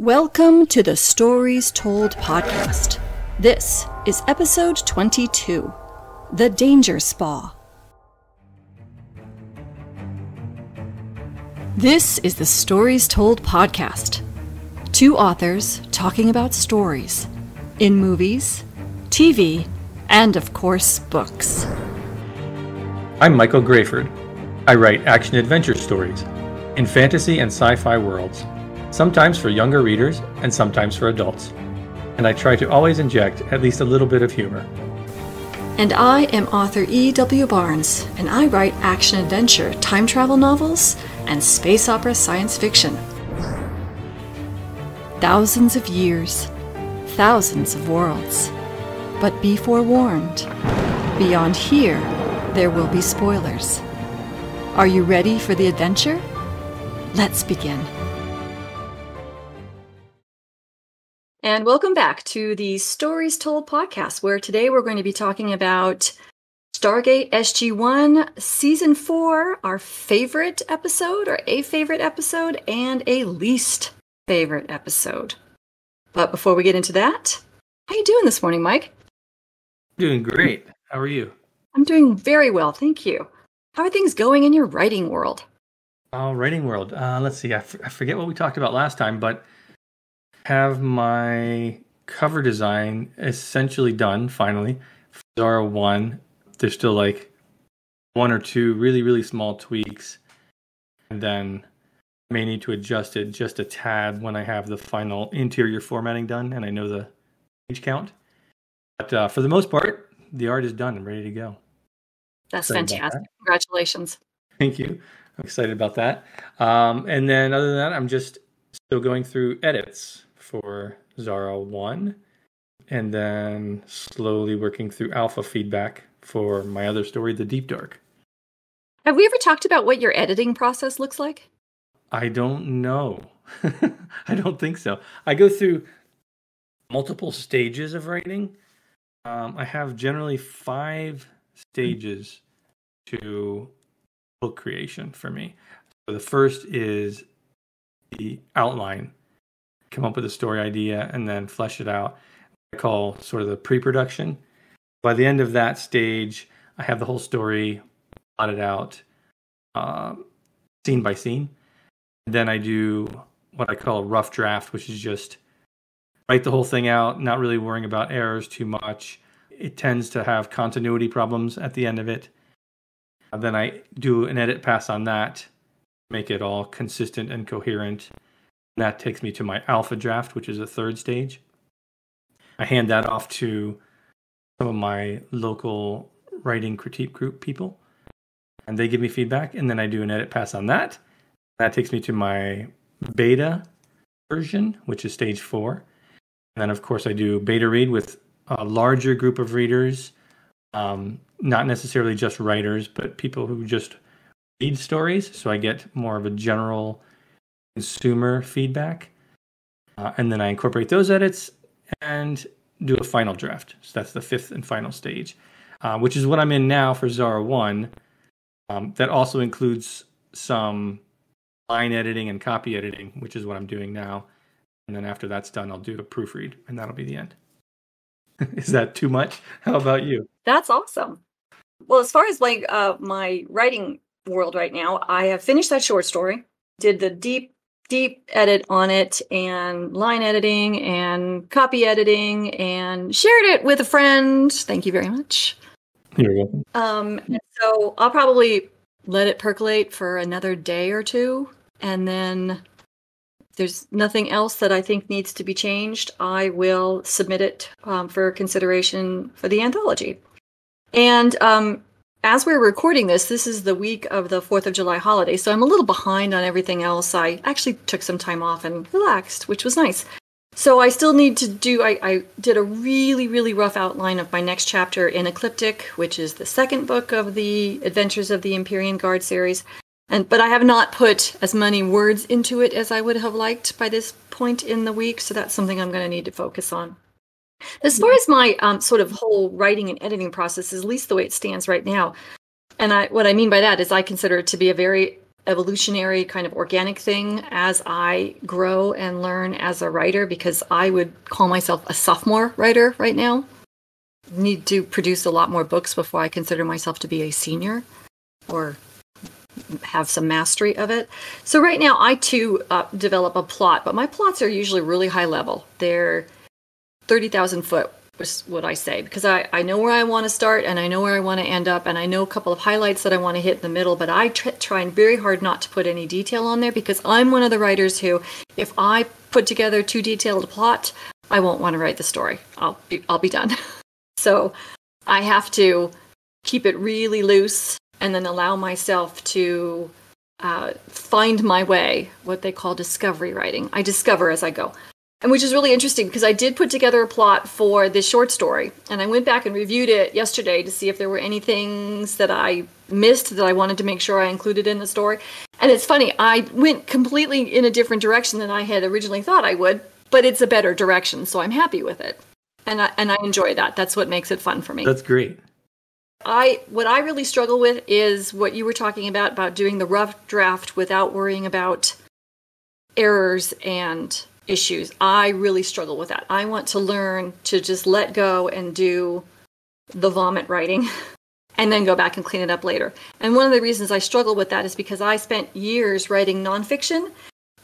Welcome to the Stories Told podcast. This is episode 22 The Danger Spa. This is the Stories Told podcast. Two authors talking about stories in movies, TV, and of course, books. I'm Michael Grayford. I write action adventure stories in fantasy and sci fi worlds sometimes for younger readers and sometimes for adults. And I try to always inject at least a little bit of humor. And I am author E.W. Barnes, and I write action adventure, time travel novels, and space opera science fiction. Thousands of years, thousands of worlds. But be forewarned beyond here, there will be spoilers. Are you ready for the adventure? Let's begin. And welcome back to the Stories Told podcast, where today we're going to be talking about Stargate SG 1 Season 4, our favorite episode, or a favorite episode, and a least favorite episode. But before we get into that, how are you doing this morning, Mike? Doing great. How are you? I'm doing very well, thank you. How are things going in your writing world? Oh, writing world. Uh, let's see. I, f- I forget what we talked about last time, but have my cover design essentially done finally. For Zara 1, there's still like one or two really, really small tweaks. And then I may need to adjust it just a tad when I have the final interior formatting done and I know the page count. But uh, for the most part, the art is done and ready to go. That's fantastic. That. Congratulations. Thank you. I'm excited about that. Um, and then other than that, I'm just still going through edits for Zara 1, and then slowly working through alpha feedback for my other story, The Deep Dark. Have we ever talked about what your editing process looks like? I don't know. I don't think so. I go through multiple stages of writing. Um, I have generally five stages to book creation for me. So the first is the outline come up with a story idea and then flesh it out. I call sort of the pre-production. By the end of that stage, I have the whole story plotted out, uh, scene by scene. And then I do what I call a rough draft, which is just write the whole thing out, not really worrying about errors too much. It tends to have continuity problems at the end of it. Then I do an edit pass on that, make it all consistent and coherent. That takes me to my alpha draft, which is a third stage. I hand that off to some of my local writing critique group people, and they give me feedback, and then I do an edit pass on that. That takes me to my beta version, which is stage four. And then, of course, I do beta read with a larger group of readers, um, not necessarily just writers, but people who just read stories. So I get more of a general consumer feedback. Uh, and then I incorporate those edits and do a final draft. So that's the fifth and final stage, uh, which is what I'm in now for Zara 1. Um, that also includes some line editing and copy editing, which is what I'm doing now. And then after that's done, I'll do a proofread, and that'll be the end. is that too much? How about you? That's awesome. Well, as far as like uh, my writing world right now, I have finished that short story, did the deep deep edit on it and line editing and copy editing and shared it with a friend. Thank you very much. You're welcome. Um, so I'll probably let it percolate for another day or two. And then there's nothing else that I think needs to be changed. I will submit it um, for consideration for the anthology. And um, as we're recording this, this is the week of the 4th of July holiday, so I'm a little behind on everything else. I actually took some time off and relaxed, which was nice. So I still need to do, I, I did a really, really rough outline of my next chapter in Ecliptic, which is the second book of the Adventures of the Empyrean Guard series. And, but I have not put as many words into it as I would have liked by this point in the week, so that's something I'm going to need to focus on. As far as my um, sort of whole writing and editing process is, at least the way it stands right now, and I, what I mean by that is I consider it to be a very evolutionary kind of organic thing as I grow and learn as a writer because I would call myself a sophomore writer right now. Need to produce a lot more books before I consider myself to be a senior or have some mastery of it. So right now I too uh, develop a plot, but my plots are usually really high level. They're 30,000 foot was what I say because I, I know where I want to start and I know where I want to end up and I know a couple of highlights that I want to hit in the middle, but I tr- try very hard not to put any detail on there because I'm one of the writers who, if I put together too detailed a plot, I won't want to write the story. I'll be, I'll be done. so I have to keep it really loose and then allow myself to uh, find my way, what they call discovery writing. I discover as I go and which is really interesting because I did put together a plot for this short story, and I went back and reviewed it yesterday to see if there were any things that I missed that I wanted to make sure I included in the story. And it's funny, I went completely in a different direction than I had originally thought I would, but it's a better direction, so I'm happy with it, and I, and I enjoy that. That's what makes it fun for me. That's great. I what I really struggle with is what you were talking about about doing the rough draft without worrying about errors and issues. I really struggle with that. I want to learn to just let go and do the vomit writing and then go back and clean it up later. And one of the reasons I struggle with that is because I spent years writing nonfiction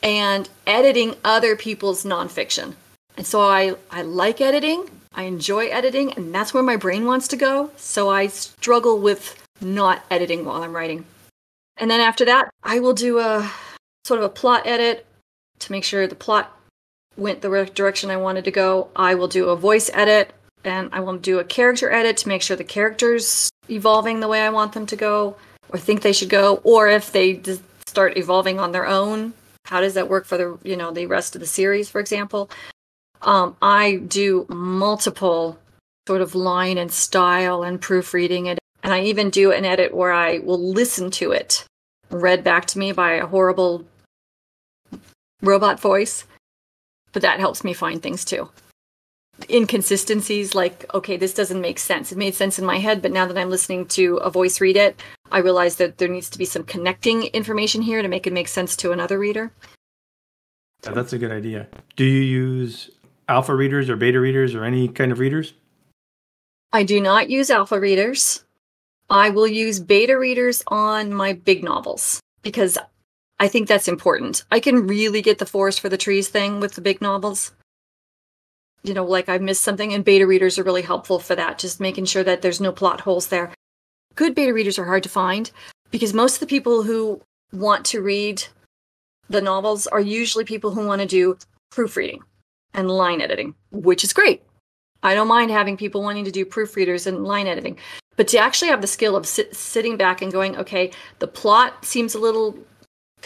and editing other people's nonfiction. And so I, I like editing, I enjoy editing, and that's where my brain wants to go. So I struggle with not editing while I'm writing. And then after that, I will do a sort of a plot edit to make sure the plot went the direction I wanted to go, I will do a voice edit and I will do a character edit to make sure the characters evolving the way I want them to go or think they should go or if they start evolving on their own, how does that work for the, you know, the rest of the series, for example? Um, I do multiple sort of line and style and proofreading it. And I even do an edit where I will listen to it read back to me by a horrible robot voice but that helps me find things too. Inconsistencies like, okay, this doesn't make sense. It made sense in my head, but now that I'm listening to a voice read it, I realize that there needs to be some connecting information here to make it make sense to another reader. Yeah, that's a good idea. Do you use alpha readers or beta readers or any kind of readers? I do not use alpha readers. I will use beta readers on my big novels because I think that's important. I can really get the forest for the trees thing with the big novels. You know, like I've missed something, and beta readers are really helpful for that, just making sure that there's no plot holes there. Good beta readers are hard to find because most of the people who want to read the novels are usually people who want to do proofreading and line editing, which is great. I don't mind having people wanting to do proofreaders and line editing, but to actually have the skill of sit, sitting back and going, okay, the plot seems a little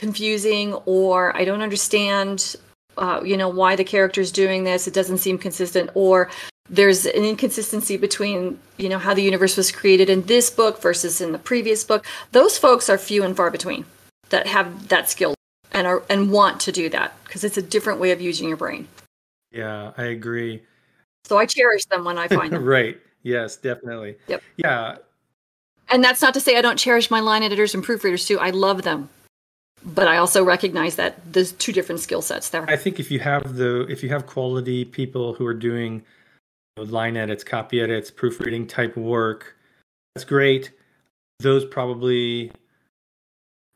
confusing or I don't understand uh, you know why the character is doing this. It doesn't seem consistent or there's an inconsistency between you know how the universe was created in this book versus in the previous book. Those folks are few and far between that have that skill and are and want to do that because it's a different way of using your brain. Yeah i agree. So i cherish them when i find them. Right. Yes definitely. Yep. Yeah. And that's not to say i don't cherish my line editors and proofreaders too. I love them but I also recognize that there's two different skill sets there. I think if you have the if you have quality people who are doing you know, line edits, copy edits, proofreading type work, that's great. Those probably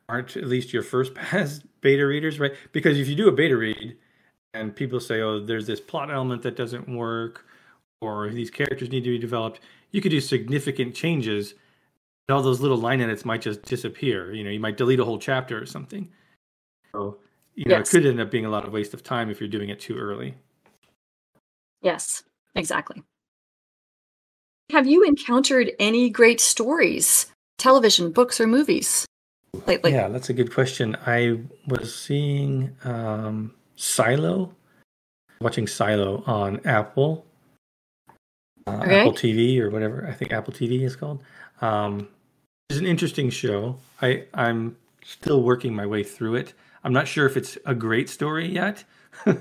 aren't at least your first pass beta readers, right? Because if you do a beta read and people say, "Oh, there's this plot element that doesn't work," or these characters need to be developed, you could do significant changes all those little line edits might just disappear. You know, you might delete a whole chapter or something. So, you know, yes. it could end up being a lot of waste of time if you're doing it too early. Yes, exactly. Have you encountered any great stories, television, books, or movies lately? Yeah, that's a good question. I was seeing um, Silo, watching Silo on Apple, uh, okay. Apple TV or whatever. I think Apple TV is called. Um, it's an interesting show. I I'm still working my way through it. I'm not sure if it's a great story yet.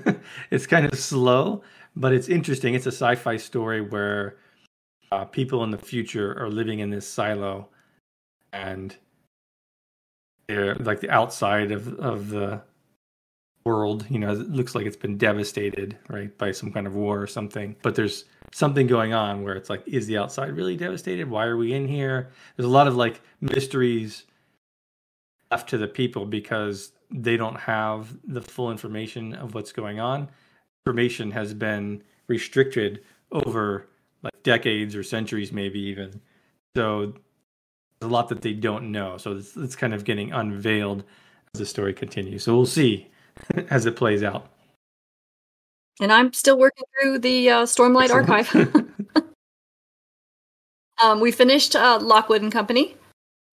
it's kind of slow, but it's interesting. It's a sci-fi story where uh, people in the future are living in this silo, and they're like the outside of of the world. You know, it looks like it's been devastated, right, by some kind of war or something. But there's something going on where it's like, is the outside really devastated? Why are we in here? There's a lot of like mysteries left to the people because they don't have the full information of what's going on. Information has been restricted over like decades or centuries, maybe even. So there's a lot that they don't know. So it's, it's kind of getting unveiled as the story continues. So we'll see as it plays out. And I'm still working through the uh, Stormlight Archive. um, we finished uh, Lockwood and Company,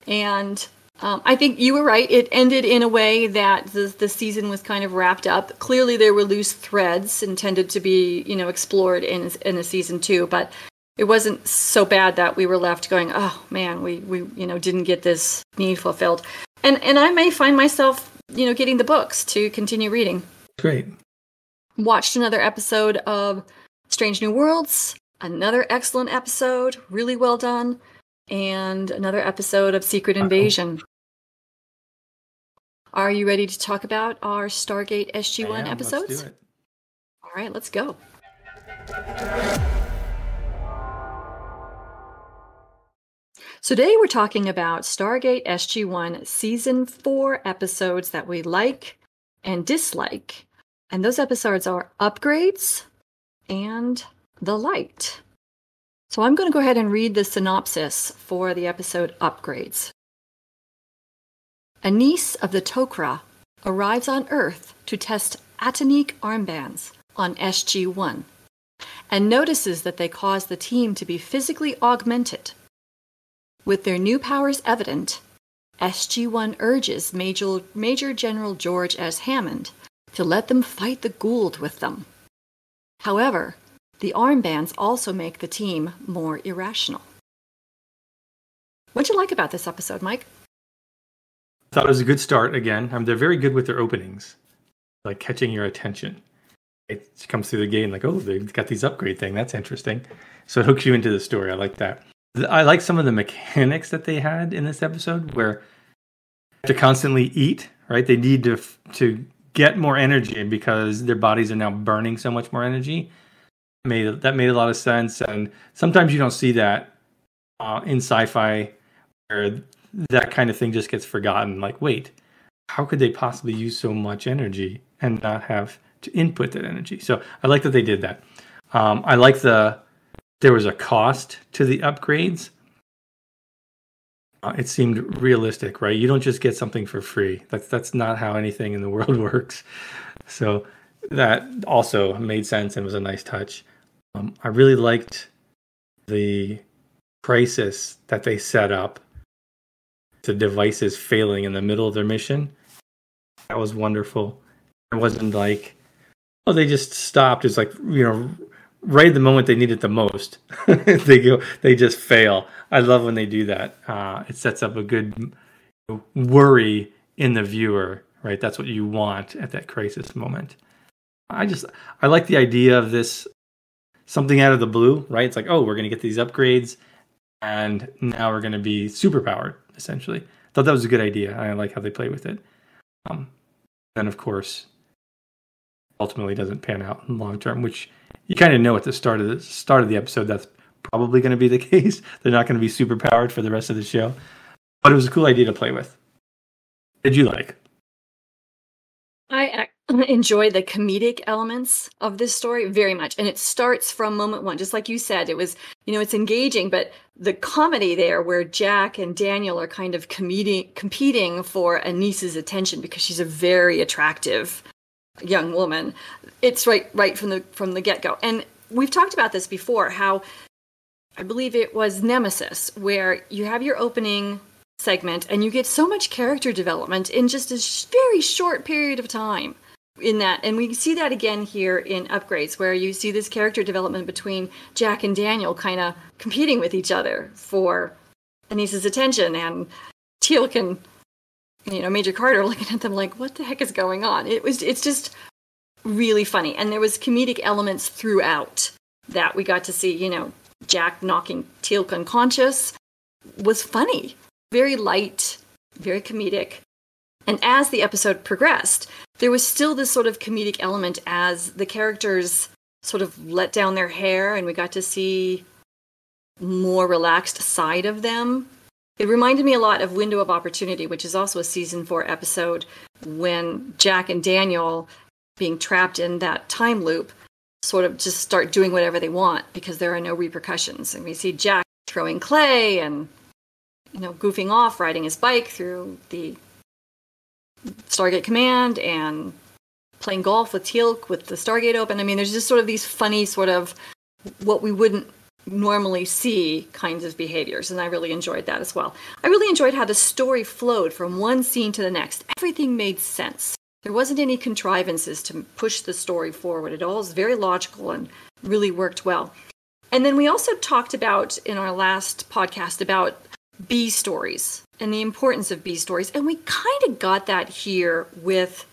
and um, I think you were right. It ended in a way that the the season was kind of wrapped up. Clearly, there were loose threads intended to be, you know, explored in in a season two, but it wasn't so bad that we were left going, "Oh man, we we you know didn't get this need fulfilled." And and I may find myself you know, getting the books to continue reading. Great. Watched another episode of Strange New Worlds, another excellent episode, really well done, and another episode of Secret Invasion. Uh-oh. Are you ready to talk about our Stargate SG1 episodes? All right, let's go. So today we're talking about Stargate SG1 Season 4 episodes that we like and dislike. And those episodes are Upgrades and The Light. So I'm going to go ahead and read the synopsis for the episode Upgrades. Anise of the Tok'ra arrives on Earth to test Atoniek armbands on SG1 and notices that they cause the team to be physically augmented with their new powers evident, SG-1 urges Major, Major General George S. Hammond to let them fight the Goa'uld with them. However, the armbands also make the team more irrational. What'd you like about this episode, Mike? I thought it was a good start again. I mean, they're very good with their openings, like catching your attention. It comes through the game like, oh, they've got these upgrade thing. That's interesting. So it hooks you into the story. I like that. I like some of the mechanics that they had in this episode where to constantly eat, right? They need to to get more energy because their bodies are now burning so much more energy. Made that made a lot of sense, and sometimes you don't see that uh, in sci-fi where that kind of thing just gets forgotten. Like, wait, how could they possibly use so much energy and not have to input that energy? So I like that they did that. Um, I like the there was a cost to the upgrades. Uh, it seemed realistic, right? You don't just get something for free. That's that's not how anything in the world works. So that also made sense and was a nice touch. Um, I really liked the crisis that they set up. The devices failing in the middle of their mission. That was wonderful. It wasn't like, oh, they just stopped. It's like you know right at the moment they need it the most, they go, they just fail. I love when they do that. Uh, it sets up a good worry in the viewer, right? That's what you want at that crisis moment. I just, I like the idea of this something out of the blue, right? It's like, oh, we're going to get these upgrades and now we're going to be super powered, essentially. Thought that was a good idea. I like how they play with it. Um, then, of course, ultimately doesn't pan out in long term, which you kind of know at the start of the start of the episode that's probably going to be the case. They're not going to be super powered for the rest of the show, but it was a cool idea to play with. Did you like? I enjoy the comedic elements of this story very much, and it starts from moment one, just like you said. It was, you know, it's engaging, but the comedy there, where Jack and Daniel are kind of competing competing for Anise's attention because she's a very attractive young woman. It's right right from the from the get go. And we've talked about this before. How I believe it was Nemesis, where you have your opening segment and you get so much character development in just a very short period of time in that and we see that again here in upgrades where you see this character development between jack and daniel kind of competing with each other for anise's attention and teal'c and you know Major Carter looking at them like, what the heck is going on? It was it's just really funny, and there was comedic elements throughout that we got to see. You know, Jack knocking Teal'c unconscious was funny, very light, very comedic. And as the episode progressed, there was still this sort of comedic element as the characters sort of let down their hair and we got to see more relaxed side of them. It reminded me a lot of Window of Opportunity, which is also a season four episode when Jack and Daniel, being trapped in that time loop, sort of just start doing whatever they want because there are no repercussions. And we see Jack throwing clay and you know goofing off, riding his bike through the Stargate Command and playing golf with Teal'c with the Stargate open. I mean, there's just sort of these funny sort of what we wouldn't normally see kinds of behaviors and i really enjoyed that as well i really enjoyed how the story flowed from one scene to the next everything made sense there wasn't any contrivances to push the story forward it all was very logical and really worked well and then we also talked about in our last podcast about b stories and the importance of b stories and we kind of got that here with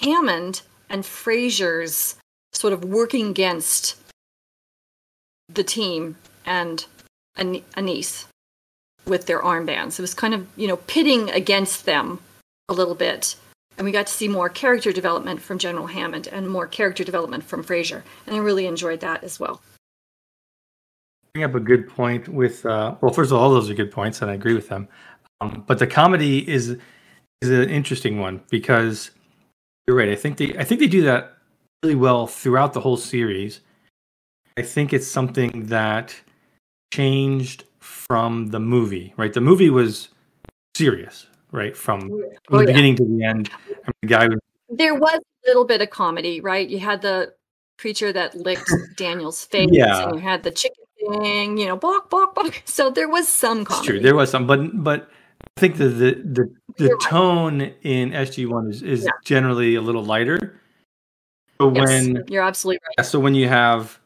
hammond and fraiser's sort of working against the team and An- Anise with their armbands. It was kind of, you know, pitting against them a little bit. And we got to see more character development from General Hammond and more character development from Fraiser. And I really enjoyed that as well. Bring up a good point with, uh, well, first of all, all those are good points, and I agree with them. Um, but the comedy is is an interesting one because you're right. I think they I think they do that really well throughout the whole series. I think it's something that changed from the movie, right? The movie was serious, right? From, oh, from oh, the yeah. beginning to the end. I mean, the guy was. There was a little bit of comedy, right? You had the creature that licked Daniel's face, yeah. and you had the chicken thing, you know, balk, balk, balk. So there was some comedy. It's true, there was some, but but I think the the the, the tone right. in SG One is is yeah. generally a little lighter. So yes, when you're absolutely right. So when you have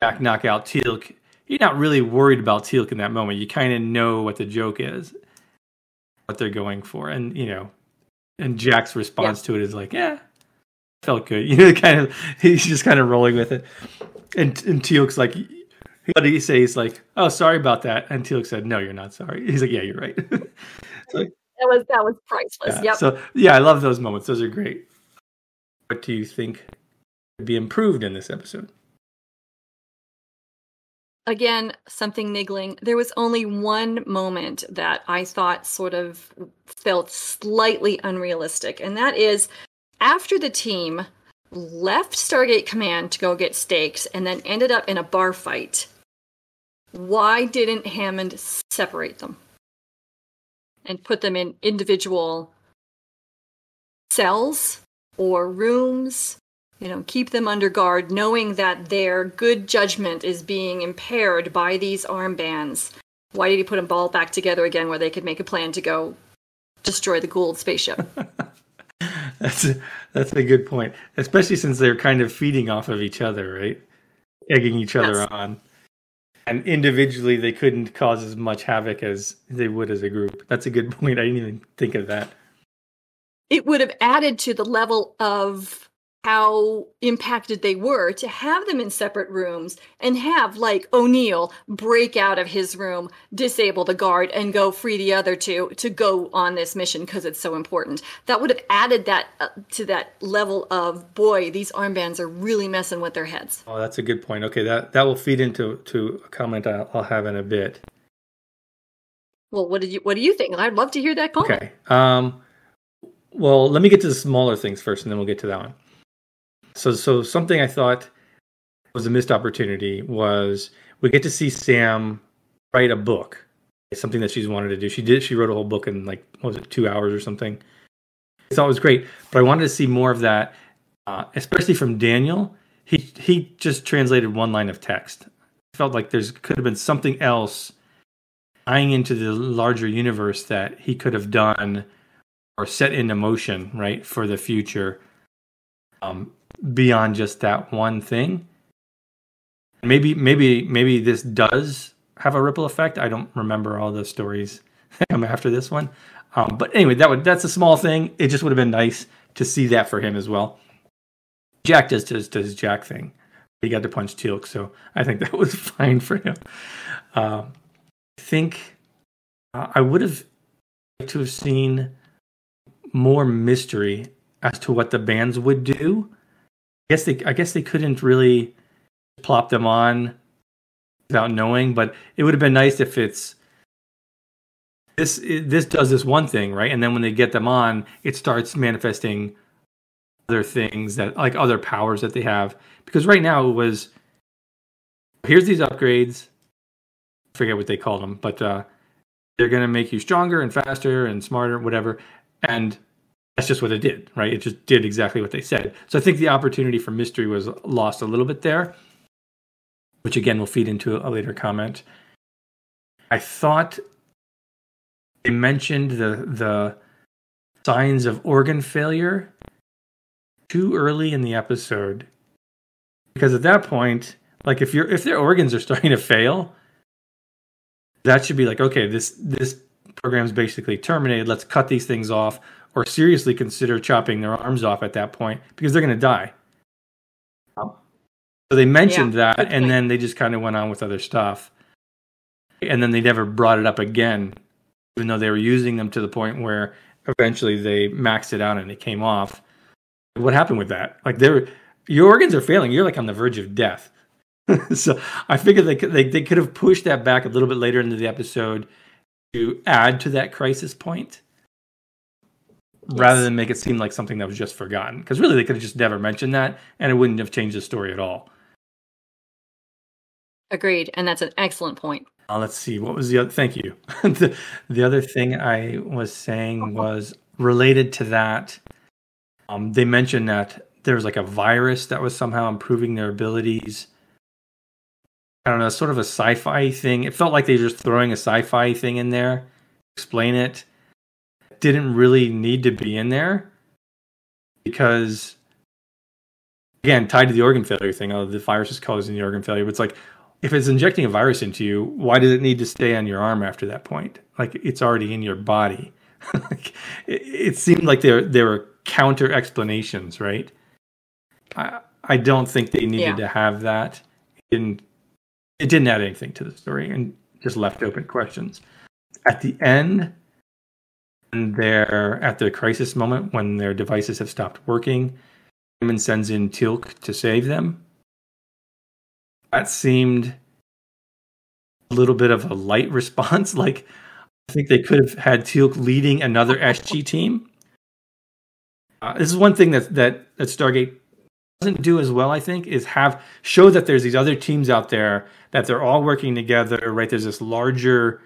back knock out Teal'c, you're not really worried about Teal'c in that moment. You kind of know what the joke is, what they're going for, and you know, and Jack's response yeah. to it is like, "Yeah, felt good." You know, kind of he's just kind of rolling with it, and and Teal'c's like, what did he say? He's like, "Oh, sorry about that," and Teal'c said, "No, you're not sorry." He's like, "Yeah, you're right." like, that was that was priceless. Yeah. Yep. So yeah, I love those moments. Those are great. What do you think could be improved in this episode? Again, something niggling. There was only one moment that I thought sort of felt slightly unrealistic, and that is after the team left Stargate Command to go get stakes and then ended up in a bar fight. Why didn't Hammond separate them and put them in individual cells or rooms you know, keep them under guard, knowing that their good judgment is being impaired by these armbands. Why did he put them all back together again where they could make a plan to go destroy the Goa'uld spaceship? that's a, that's a good point, especially since they're kind of feeding off of each other, right? Egging each other yes. on. And individually, they couldn't cause as much havoc as they would as a group. That's a good point. I didn't even think of that. It would have added to the level of how impacted they were to have them in separate rooms and have like O'Neill break out of his room, disable the guard, and go free the other two to go on this mission because it's so important. That would have added that uh, to that level of boy, these armbands are really messing with their heads. Oh, that's a good point. Okay, that that will feed into to a comment I'll, I'll have in a bit. Well, what did you what do you think? I'd love to hear that comment. Okay. Um, well, let me get to the smaller things first, and then we'll get to that one. So, so something I thought was a missed opportunity was we get to see Sam write a book. it's something that she's wanted to do. She did. She wrote a whole book in like what was it, two hours or something. I thought it was great, but I wanted to see more of that, uh, especially from Daniel. He he just translated one line of text. I felt like there's could have been something else tying into the larger universe that he could have done or set into motion, right, for the future. Um, beyond just that one thing. Maybe maybe maybe this does have a ripple effect. I don't remember all the stories come after this one. Um, but anyway, that would that's a small thing. It just would have been nice to see that for him as well. Jack does does, does Jack thing. He got to punch Teal'c, so I think that was fine for him. Uh, I think uh, I would have liked to have seen more mystery as to what the bands would do. I guess they I guess they couldn't really plop them on without knowing, but it would have been nice if it's this this does this one thing, right? And then when they get them on, it starts manifesting other things that like other powers that they have. Because right now it was here's these upgrades. I forget what they called them, but uh, they're going to make you stronger and faster and smarter, whatever. And that's just what it did, right? It just did exactly what they said. So I think the opportunity for mystery was lost a little bit there, which again will feed into a later comment. I thought they mentioned the the signs of organ failure too early in the episode because at that point like if you're if their organs are starting to fail that should be like okay this this program's basically terminated let's cut these things off or seriously consider chopping their arms off at that point because they're going to die oh. so they mentioned yeah, that and then they just kind of went on with other stuff and then they never brought it up again even though they were using them to the point where eventually they maxed it out and it came off. What happened with that? Like, they're, your organs are failing. You're like on the verge of death. so I figured they could, they, they could have pushed that back a little bit later into the episode to add to that crisis point yes. rather than make it seem like something that was just forgotten. Because really, they could have just never mentioned that and it wouldn't have changed the story at all. Agreed. And that's an excellent point. Uh, let's see. What was the other? Thank you. the, the other thing I was saying was related to that. Um, they mentioned that there was like a virus that was somehow improving their abilities. I don't know, sort of a sci-fi thing. It felt like they were just throwing a sci-fi thing in there. Explain it. Didn't really need to be in there because, again, tied to the organ failure thing. Oh, the virus is causing the organ failure. But it's like, if it's injecting a virus into you, why does it need to stay on your arm after that point? Like it's already in your body. it, it, seemed like there there were counter explanations, right? I I don't think they needed yeah. to have that. It didn't it didn't add anything to the story and just left open questions. At the end, they're at the crisis moment when their devices have stopped working, Simon sends in Teal'c to save them that seemed a little bit of a light response. Like I think they could have had Teal'c leading another SG team. Uh, this is one thing that that that Stargate doesn't do as well. I think is have show that there's these other teams out there that they're all working together. Right? There's this larger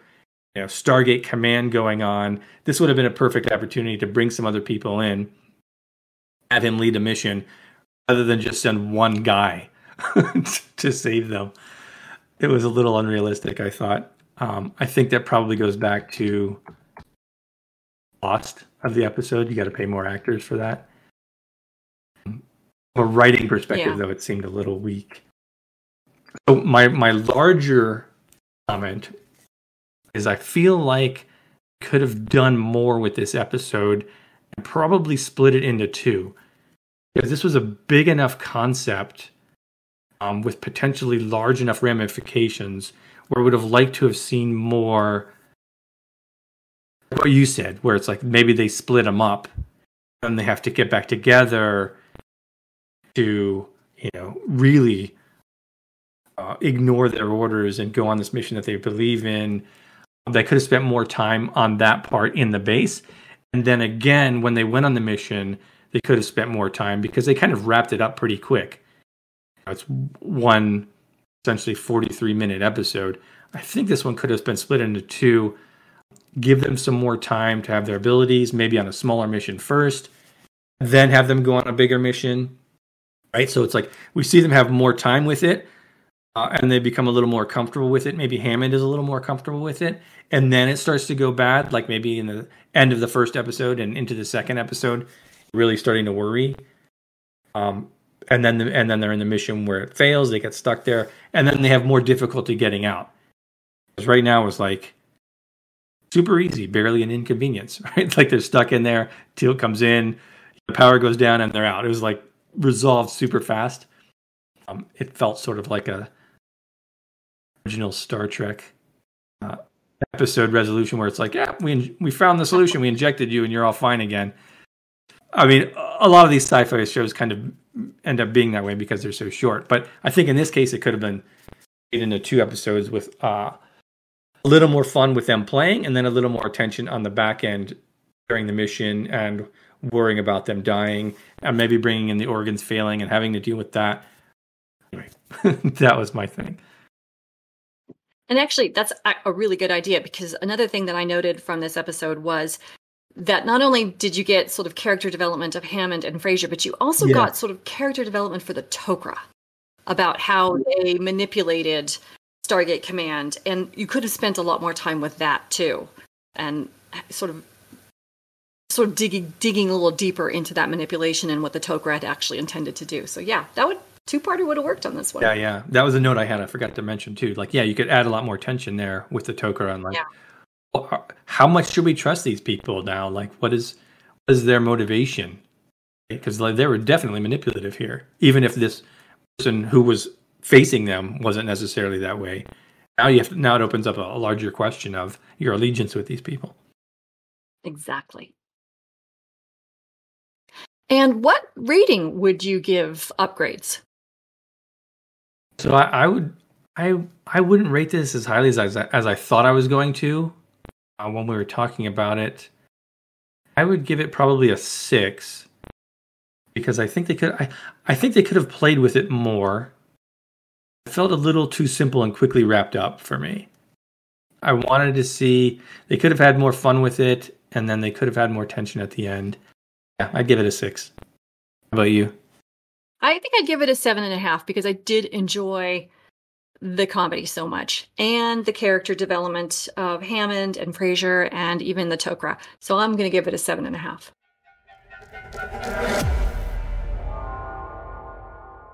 you know, Stargate command going on. This would have been a perfect opportunity to bring some other people in, have him lead a mission, rather than just send one guy to save them. It was a little unrealistic, I thought. Um, I think that probably goes back to Lost of the episode. You got to pay more actors for that. From a writing perspective, yeah. though, it seemed a little weak. So my my larger comment is I feel like could have done more with this episode and probably split it into two because this was a big enough concept um, with potentially large enough ramifications where I would have liked to have seen more what you said, where it's like maybe they split them up and they have to get back together to, you know, really uh, ignore their orders and go on this mission that they believe in. They could have spent more time on that part in the base. And then again, when they went on the mission, they could have spent more time because they kind of wrapped it up pretty quick. It's one essentially 43 minute episode. I think this one could have been split into two. Give them some more time to have their abilities, maybe on a smaller mission first, then have them go on a bigger mission. Right? So it's like we see them have more time with it, uh, and they become a little more comfortable with it. Maybe Hammond is a little more comfortable with it, and then it starts to go bad, like maybe in the end of the first episode and into the second episode, really starting to worry. Um, and then the, and then they're in the mission where it fails, they get stuck there, and then they have more difficulty getting out. Because right now it's like super easy, barely an inconvenience, right? Like they're stuck in there. Teal comes in, the power goes down, and they're out. It was like resolved super fast. Um, it felt sort of like a original Star Trek uh, episode resolution where it's like, yeah, we we found the solution, we injected you, and you're all fine again. I mean, a lot of these sci-fi shows kind of end up being that way because they're so short. But I think in this case, it could have been made into two episodes with uh, a little more fun with them playing, and then a little more attention on the back end during the mission and worrying about them dying, and maybe bringing in the organs failing and having to deal with that. Anyway, that was my thing. And actually, that's a really good idea because another thing that I noted from this episode was that not only did you get sort of character development of Hammond and Fraiser, but you also yeah. got sort of character development for the Tok'ra about how they manipulated Stargate Command, and you could have spent a lot more time with that too, and sort of sort of digging digging a little deeper into that manipulation and what the Tok'ra had actually intended to do. So yeah, that would two parter would have worked on this one. Yeah, yeah. That was a note I had. I forgot to mention too. Like, yeah, you could add a lot more tension there with the Tok'ra and like, yeah. how much should we trust these people now? Like, what is what is their motivation? Because like, they were definitely manipulative here, even if this person who was facing them wasn't necessarily that way. Now you have to, now it opens up a, a larger question of your allegiance with these people. Exactly. And what rating would you give upgrades? So I, I, would I I wouldn't rate this as highly as I, as I thought I was going to uh, when we were talking about it. I would give it probably a six because I think they could I, I think they could have played with it more. It felt a little too simple and quickly wrapped up for me. I wanted to see they could have had more fun with it and then they could have had more tension at the end. Yeah, I'd give it a six. How about you? I think I'd give it a seven and a half because I did enjoy the comedy so much and the character development of Hammond and Fraiser and even the Tok'ra. So I'm going to give it a seven and a half.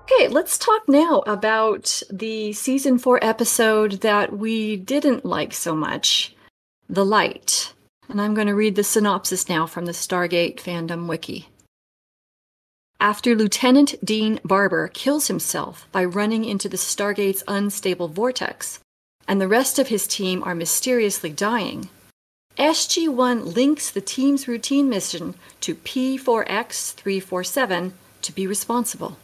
Okay, let's talk now about the season four episode that we didn't like so much The Light. And I'm going to read the synopsis now from the Stargate fandom wiki. After Lieutenant Dean Barber kills himself by running into the Stargate's unstable vortex, and the rest of his team are mysteriously dying, SG 1 links the team's routine mission to P4X 347 to be responsible,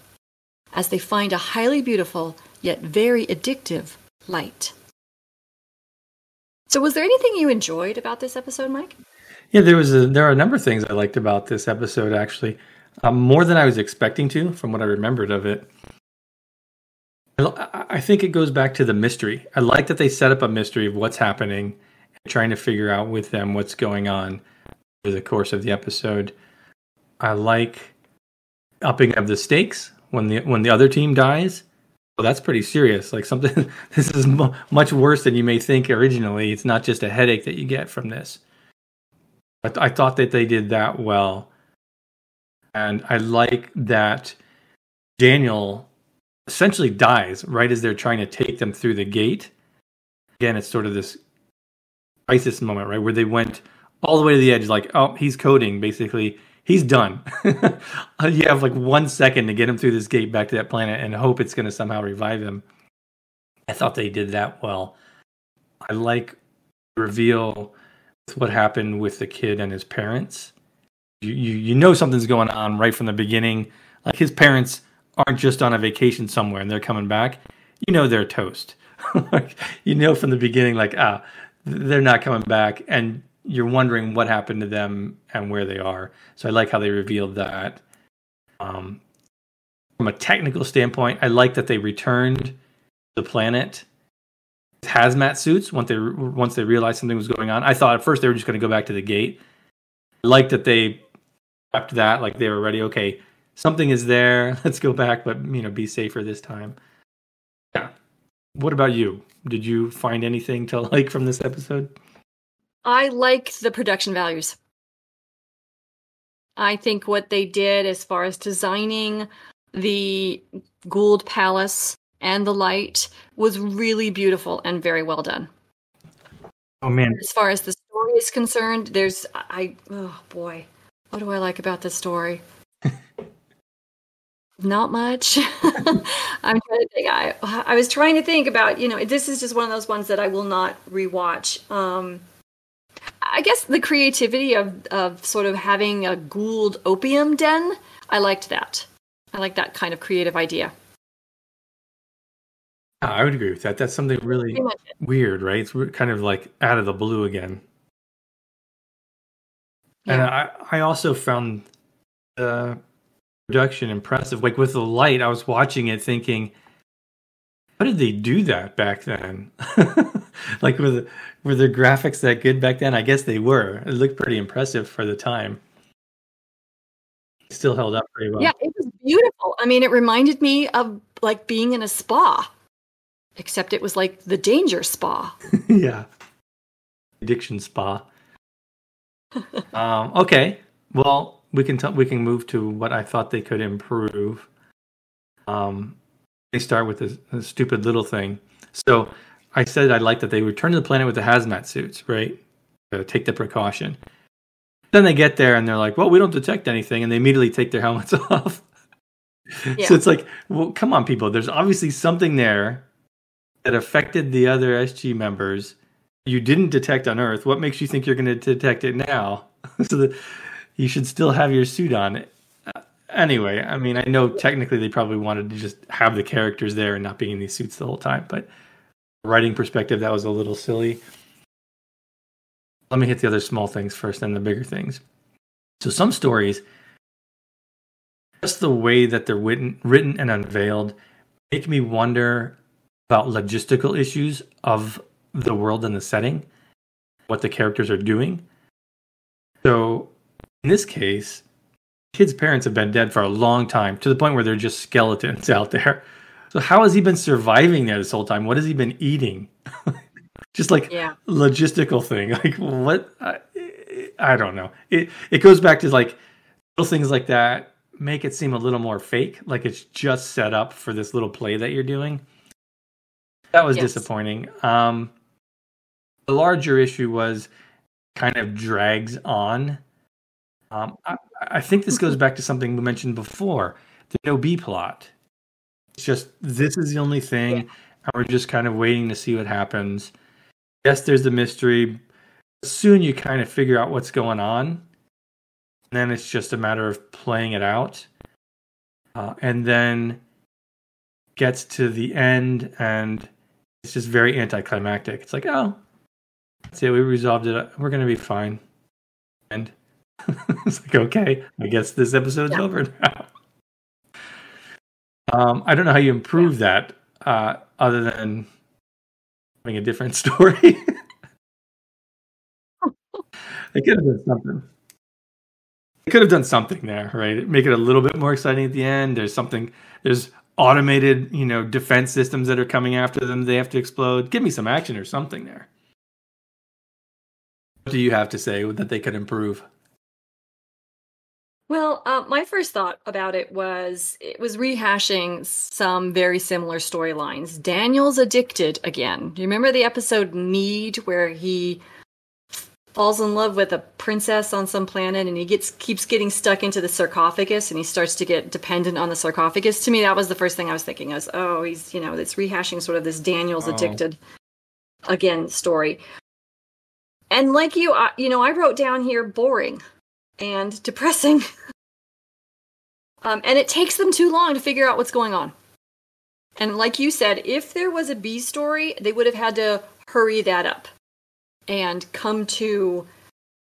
as they find a highly beautiful yet very addictive light. So, was there anything you enjoyed about this episode, Mike? Yeah, there was a, there are a number of things I liked about this episode actually um, more than I was expecting to, from what I remembered of it. I think it goes back to the mystery. I like that they set up a mystery of what's happening, trying to figure out with them what's going on over the course of the episode. I like upping of the stakes when the when the other team dies. Well, that's pretty serious. Like something, this is m- much worse than you may think originally. It's not just a headache that you get from this. But I thought that they did that well. And I like that Daniel essentially dies right as they're trying to take them through the gate. Again, it's sort of this crisis moment, right? Where they went all the way to the edge, like, oh, he's coding. Basically, he's done. you have like one second to get him through this gate back to that planet and hope it's going to somehow revive him. I thought they did that well. I like reveal what happened with the kid and his parents you, you you know something's going on right from the beginning. Like his parents aren't just on a vacation somewhere and they're coming back. You know they're toast. like, you know from the beginning, like ah, they're not coming back, and you're wondering what happened to them and where they are. So I like how they revealed that. Um, from a technical standpoint, I like that they returned the planet hazmat suits once they once they realized something was going on. I thought at first they were just going to go back to the gate. I like that they after that, like they were ready. Okay, something is there. Let's go back, but you know, be safer this time. Yeah. What about you? Did you find anything to like from this episode? I like the production values. I think what they did as far as designing the Goa'uld Palace and the light was really beautiful and very well done. Oh man. As far as the story is concerned, there's I oh boy. What do I like about this story? Not much. I'm trying to think. I I was trying to think about you know this is just one of those ones that I will not rewatch. Um, I guess the creativity of of sort of having a Goa'uld opium den. I liked that. I like that kind of creative idea. I would agree with that. That's something really weird, right? It's kind of like out of the blue again. Yeah. And I, I also found the production impressive. Like with the light, I was watching it thinking, how did they do that back then? like were the, were the graphics that good back then? I guess they were. It looked pretty impressive for the time. still held up pretty well. Yeah, it was beautiful. I mean, it reminded me of like being in a spa except it was like the danger spa. yeah. Addiction spa. um, okay. Well, we can t- we can move to what I thought they could improve. Um, they start with a, a stupid little thing. So I said I'd like that they return to the planet with the hazmat suits, right? To take the precaution. Then they get there and they're like, "Well, we don't detect anything," and they immediately take their helmets off. Yeah. So it's like, well, come on, people. There's obviously something there that affected the other SG members you didn't detect on Earth, what makes you think you're going to detect it now? so that you should still have your suit on. Uh, anyway, I mean, I know technically they probably wanted to just have the characters there and not be in these suits the whole time, but writing perspective, that was a little silly. Let me hit the other small things first, then the bigger things. So some stories, just the way that they're written, written and unveiled, make me wonder about logistical issues of the world and the setting, what the characters are doing. So in this case, kid's parents have been dead for a long time to the point where they're just skeletons out there. So how has he been surviving there this whole time? What has he been eating? just like yeah. logistical thing. Like what? I, I don't know. It it goes back to like little things like that make it seem a little more fake, like it's just set up for this little play that you're doing. That was yes. disappointing. Um, the larger issue was kind of drags on. Um, I, I, think this goes back to something we mentioned before the no B plot. It's just this is the only thing, yeah. and we're just kind of waiting to see what happens. Yes, there's the mystery. Soon you kind of figure out what's going on, and then it's just a matter of playing it out. Uh, and then gets to the end and it's just very anticlimactic. It's like, oh, that's it. We resolved it. We're gonna be fine. And it's like, okay, I guess this episode's yeah. over now. Um, I don't know how you improve yeah. that, uh, other than having a different story. they could have done something. They could have done something there, right? Make it a little bit more exciting at the end. There's something. There's automated, you know, defense systems that are coming after them. They have to explode. Give me some action or something there. What do you have to say that they could improve? Well, uh, my first thought about it was it was rehashing some very similar storylines. Daniel's addicted again. Do You remember the episode Need, where he falls in love with a princess on some planet and he gets keeps getting stuck into the sarcophagus and he starts to get dependent on the sarcophagus to me that was the first thing i was thinking I was oh he's you know it's rehashing sort of this daniel's oh. addicted again story and like you I, you know i wrote down here boring and depressing. Um, and it takes them too long to figure out what's going on. And like you said if there was a b story they would have had to hurry that up and come to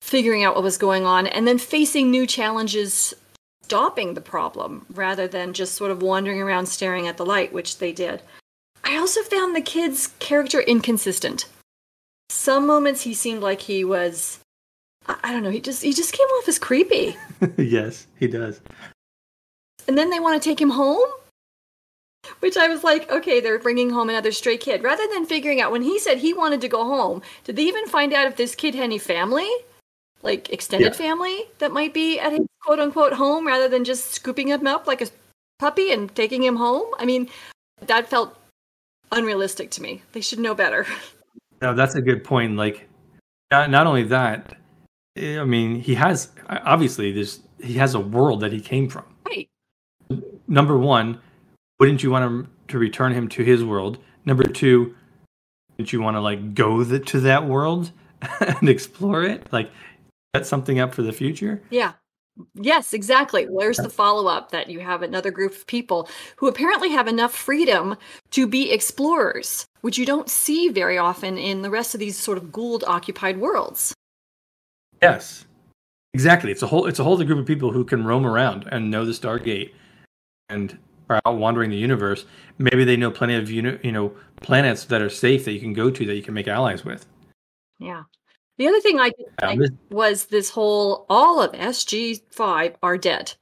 figuring out what was going on and then facing new challenges stopping the problem rather than just sort of wandering around staring at the light which they did. I also found the kid's character inconsistent some moments he seemed like he was i don't know he just he just came off as creepy yes he does and then they want to take him home which I was like, okay, they're bringing home another stray kid. Rather than figuring out when he said he wanted to go home, did they even find out if this kid had any family, like extended yeah. family that might be at his quote unquote home, rather than just scooping him up like a puppy and taking him home? I mean, that felt unrealistic to me. They should know better. No, that's a good point. Like, not, not only that, eh, I mean, he has obviously this. He has a world that he came from. Right. Number one, wouldn't you want him to return him to his world? Number two, didn't you want to like go the, to that world and explore it? Like set something up for the future? Yeah. Yes, exactly. Where's the follow up that you have another group of people who apparently have enough freedom to be explorers, which you don't see very often in the rest of these sort of Goa'uld occupied worlds. Yes. Exactly. It's a whole it's a whole group of people who can roam around and know the Stargate and are out wandering the universe. Maybe they know plenty of you know planets that are safe that you can go to that you can make allies with. Yeah. The other thing I did Yeah, like was this whole all of SG five are dead.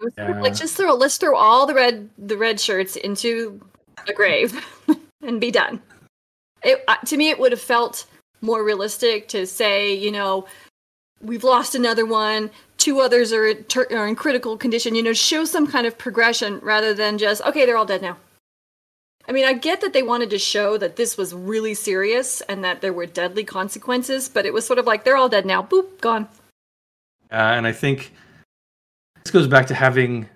It was sort of Like just throw let's throw all the red the red shirts into a grave and be done. It uh, to me it would have felt more realistic to say you know we've lost another one two others are, are in critical condition you know show some kind of progression rather than just okay they're all dead now I mean, I get that they wanted to show that this was really serious and that there were deadly consequences, but it was sort of like they're all dead now. Boop, gone. Uh, and I think this goes back to having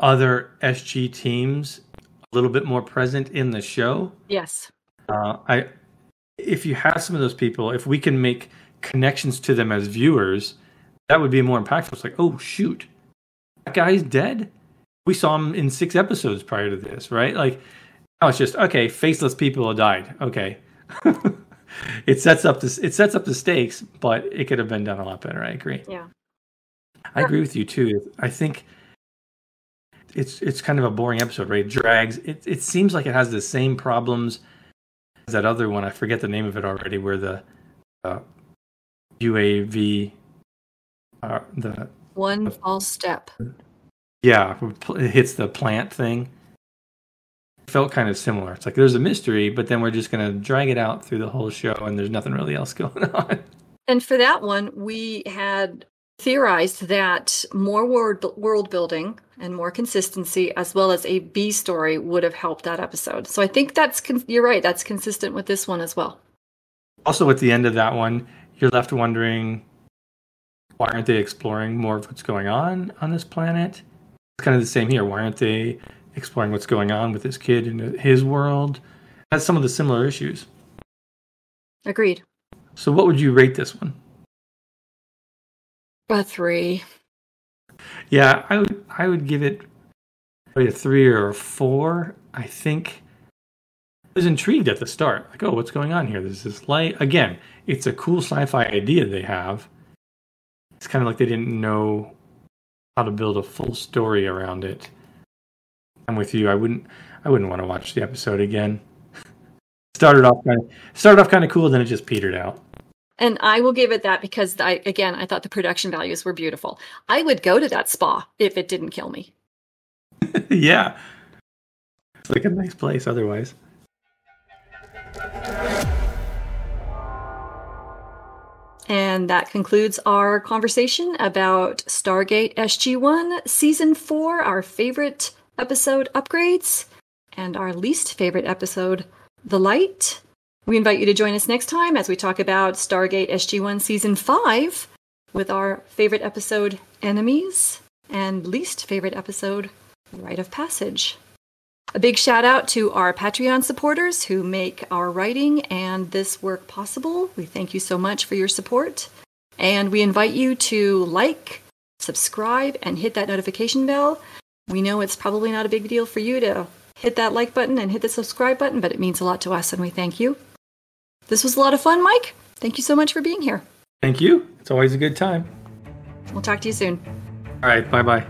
other SG teams a little bit more present in the show. Yes. Uh, I, if you have some of those people, if we can make connections to them as viewers, that would be more impactful. It's like, oh shoot, that guy's dead. We saw him in six episodes prior to this, right? Like, now it's just okay. Faceless people have died. Okay, it sets up this. It sets up the stakes, but it could have been done a lot better. I agree. Yeah. I agree with you too. I think it's it's kind of a boring episode, right? It drags. It it seems like it has the same problems as that other one. I forget the name of it already. Where the uh, UAV, uh, the One false step. Yeah, it hits the plant thing. It felt kind of similar. It's like there's a mystery, but then we're just gonna drag it out through the whole show, and there's nothing really else going on. And for that one, we had theorized that more world, world building and more consistency, as well as a B story, would have helped that episode. So I think that's, con- you're right, that's consistent with this one as well. Also, at the end of that one, you're left wondering why aren't they exploring more of what's going on on this planet? It's kind of the same here. Why aren't they exploring what's going on with this kid in his world? That's some of the similar issues. Agreed. So, what would you rate this one? A three. Yeah, I would. I would give it a three or a four. I think I was intrigued at the start. Like, oh, what's going on here? There's this light. Again, it's a cool sci-fi idea they have. It's kind of like they didn't know how to build a full story around it. I'm with you. I wouldn't. I wouldn't want to watch the episode again. started off kind of started off kind of cool, then it just petered out. And I will give it that because I again I thought the production values were beautiful. I would go to that spa if it didn't kill me. yeah, it's like a nice place. Otherwise. And that concludes our conversation about Stargate SG1 Season 4, our favorite episode upgrades, and our least favorite episode, The Light. We invite you to join us next time as we talk about Stargate SG1 Season 5 with our favorite episode, Enemies, and least favorite episode, Rite of Passage. A big shout out to our Patreon supporters who make our writing and this work possible. We thank you so much for your support. And we invite you to like, subscribe, and hit that notification bell. We know it's probably not a big deal for you to hit that like button and hit the subscribe button, but it means a lot to us and we thank you. This was a lot of fun, Mike. Thank you so much for being here. Thank you. It's always a good time. We'll talk to you soon. All right. Bye bye.